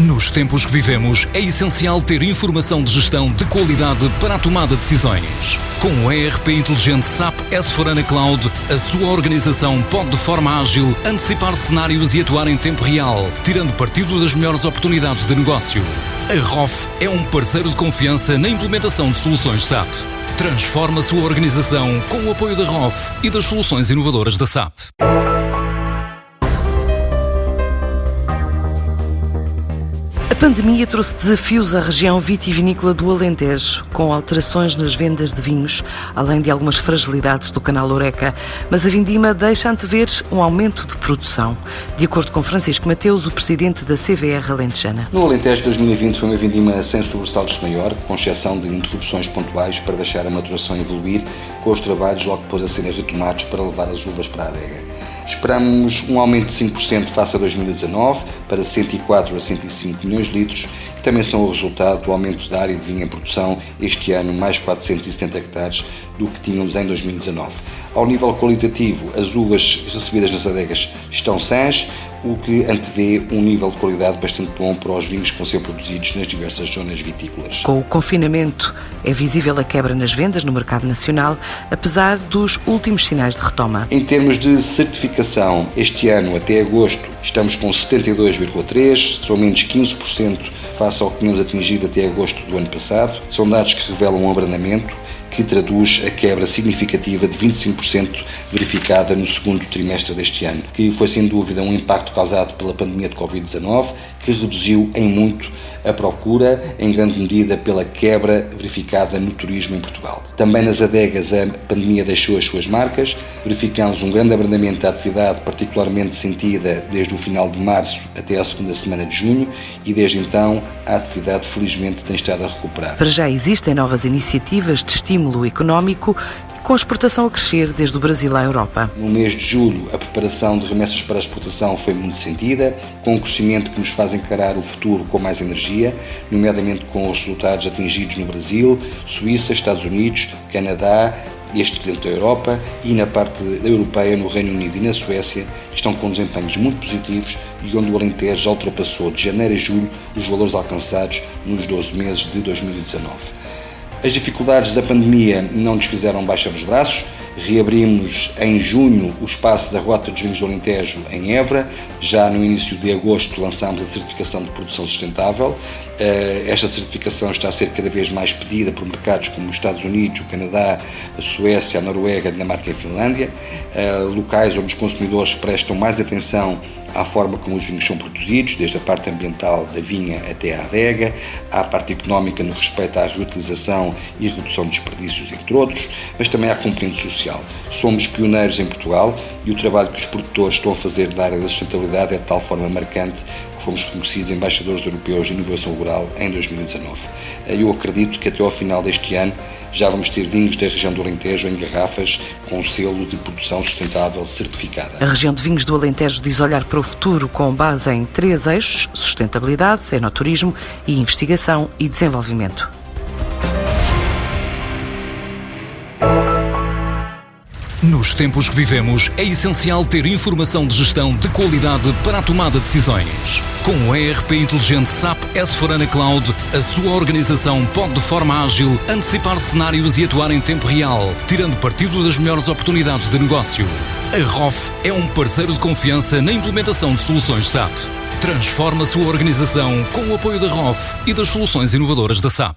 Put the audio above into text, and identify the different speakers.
Speaker 1: Nos tempos que vivemos, é essencial ter informação de gestão de qualidade para a tomada de decisões. Com o ERP inteligente SAP S4HANA Cloud, a sua organização pode de forma ágil antecipar cenários e atuar em tempo real, tirando partido das melhores oportunidades de negócio. A ROF é um parceiro de confiança na implementação de soluções SAP. Transforma a sua organização com o apoio da ROF e das soluções inovadoras da SAP.
Speaker 2: Pandemia trouxe desafios à região vitivinícola do Alentejo, com alterações nas vendas de vinhos, além de algumas fragilidades do canal Oreca. Mas a vindima deixa antever um aumento de produção. De acordo com Francisco Mateus, o presidente da CVR Alentejana.
Speaker 3: No Alentejo 2020 foi uma vindima sem sobressaltos maior, com exceção de interrupções pontuais para deixar a maturação evoluir, com os trabalhos logo depois a serem retomados para levar as uvas para a adega. Esperamos um aumento de 5% face a 2019 para 104 a 105 milhões de litros, que também são o resultado do aumento da área de vinho em produção este ano, mais 470 hectares do que tínhamos em 2019. Ao nível qualitativo, as uvas recebidas nas adegas estão sãs, o que antevê um nível de qualidade bastante bom para os vinhos que vão ser produzidos nas diversas zonas vitícolas.
Speaker 2: Com o confinamento, é visível a quebra nas vendas no mercado nacional, apesar dos últimos sinais de retoma.
Speaker 3: Em termos de certificação, este ano, até agosto, estamos com 72,3%, são menos 15% face ao que tínhamos atingido até agosto do ano passado. São dados que revelam um abrandamento que traduz a quebra significativa de 25% verificada no segundo trimestre deste ano, que foi sem dúvida um impacto causado pela pandemia de Covid-19, que reduziu em muito a procura, em grande medida pela quebra verificada no turismo em Portugal. Também nas adegas a pandemia deixou as suas marcas, verificamos um grande abrandamento da atividade, particularmente sentida desde o final de março até a segunda semana de junho, e desde então a atividade felizmente tem estado a recuperar.
Speaker 2: Para já existem novas iniciativas de estímulo económico com a exportação a crescer desde o Brasil à Europa.
Speaker 3: No mês de julho, a preparação de remessas para exportação foi muito sentida, com um crescimento que nos faz encarar o futuro com mais energia, nomeadamente com os resultados atingidos no Brasil, Suíça, Estados Unidos, Canadá, este dentro da Europa e na parte europeia, no Reino Unido e na Suécia, estão com desempenhos muito positivos e onde o Alentejo já ultrapassou de janeiro a julho os valores alcançados nos 12 meses de 2019. As dificuldades da pandemia não nos fizeram baixar os braços. Reabrimos em junho o espaço da Rota dos Vinhos do Alentejo em Évora. Já no início de agosto lançámos a certificação de produção sustentável. Eh, esta certificação está a ser cada vez mais pedida por mercados como os Estados Unidos, o Canadá, a Suécia, a Noruega, a Dinamarca e a Finlândia, eh, locais onde os consumidores prestam mais atenção à forma como os vinhos são produzidos, desde a parte ambiental da vinha até à adega, à parte económica no respeito à reutilização e redução de desperdícios, entre outros, mas também à componente social. Somos pioneiros em Portugal e o trabalho que os produtores estão a fazer na área da sustentabilidade é de tal forma marcante que fomos reconhecidos embaixadores europeus de inovação rural em 2019. Eu acredito que até ao final deste ano já vamos ter vinhos da região do Alentejo em garrafas com selo de produção sustentável certificada.
Speaker 2: A região de vinhos do Alentejo diz olhar para o futuro com base em três eixos: sustentabilidade, enoturismo e investigação e desenvolvimento.
Speaker 1: Nos tempos que vivemos, é essencial ter informação de gestão de qualidade para a tomada de decisões. Com o ERP inteligente SAP S4HANA Cloud, a sua organização pode de forma ágil antecipar cenários e atuar em tempo real, tirando partido das melhores oportunidades de negócio. A ROF é um parceiro de confiança na implementação de soluções SAP. Transforma a sua organização com o apoio da ROF e das soluções inovadoras da SAP.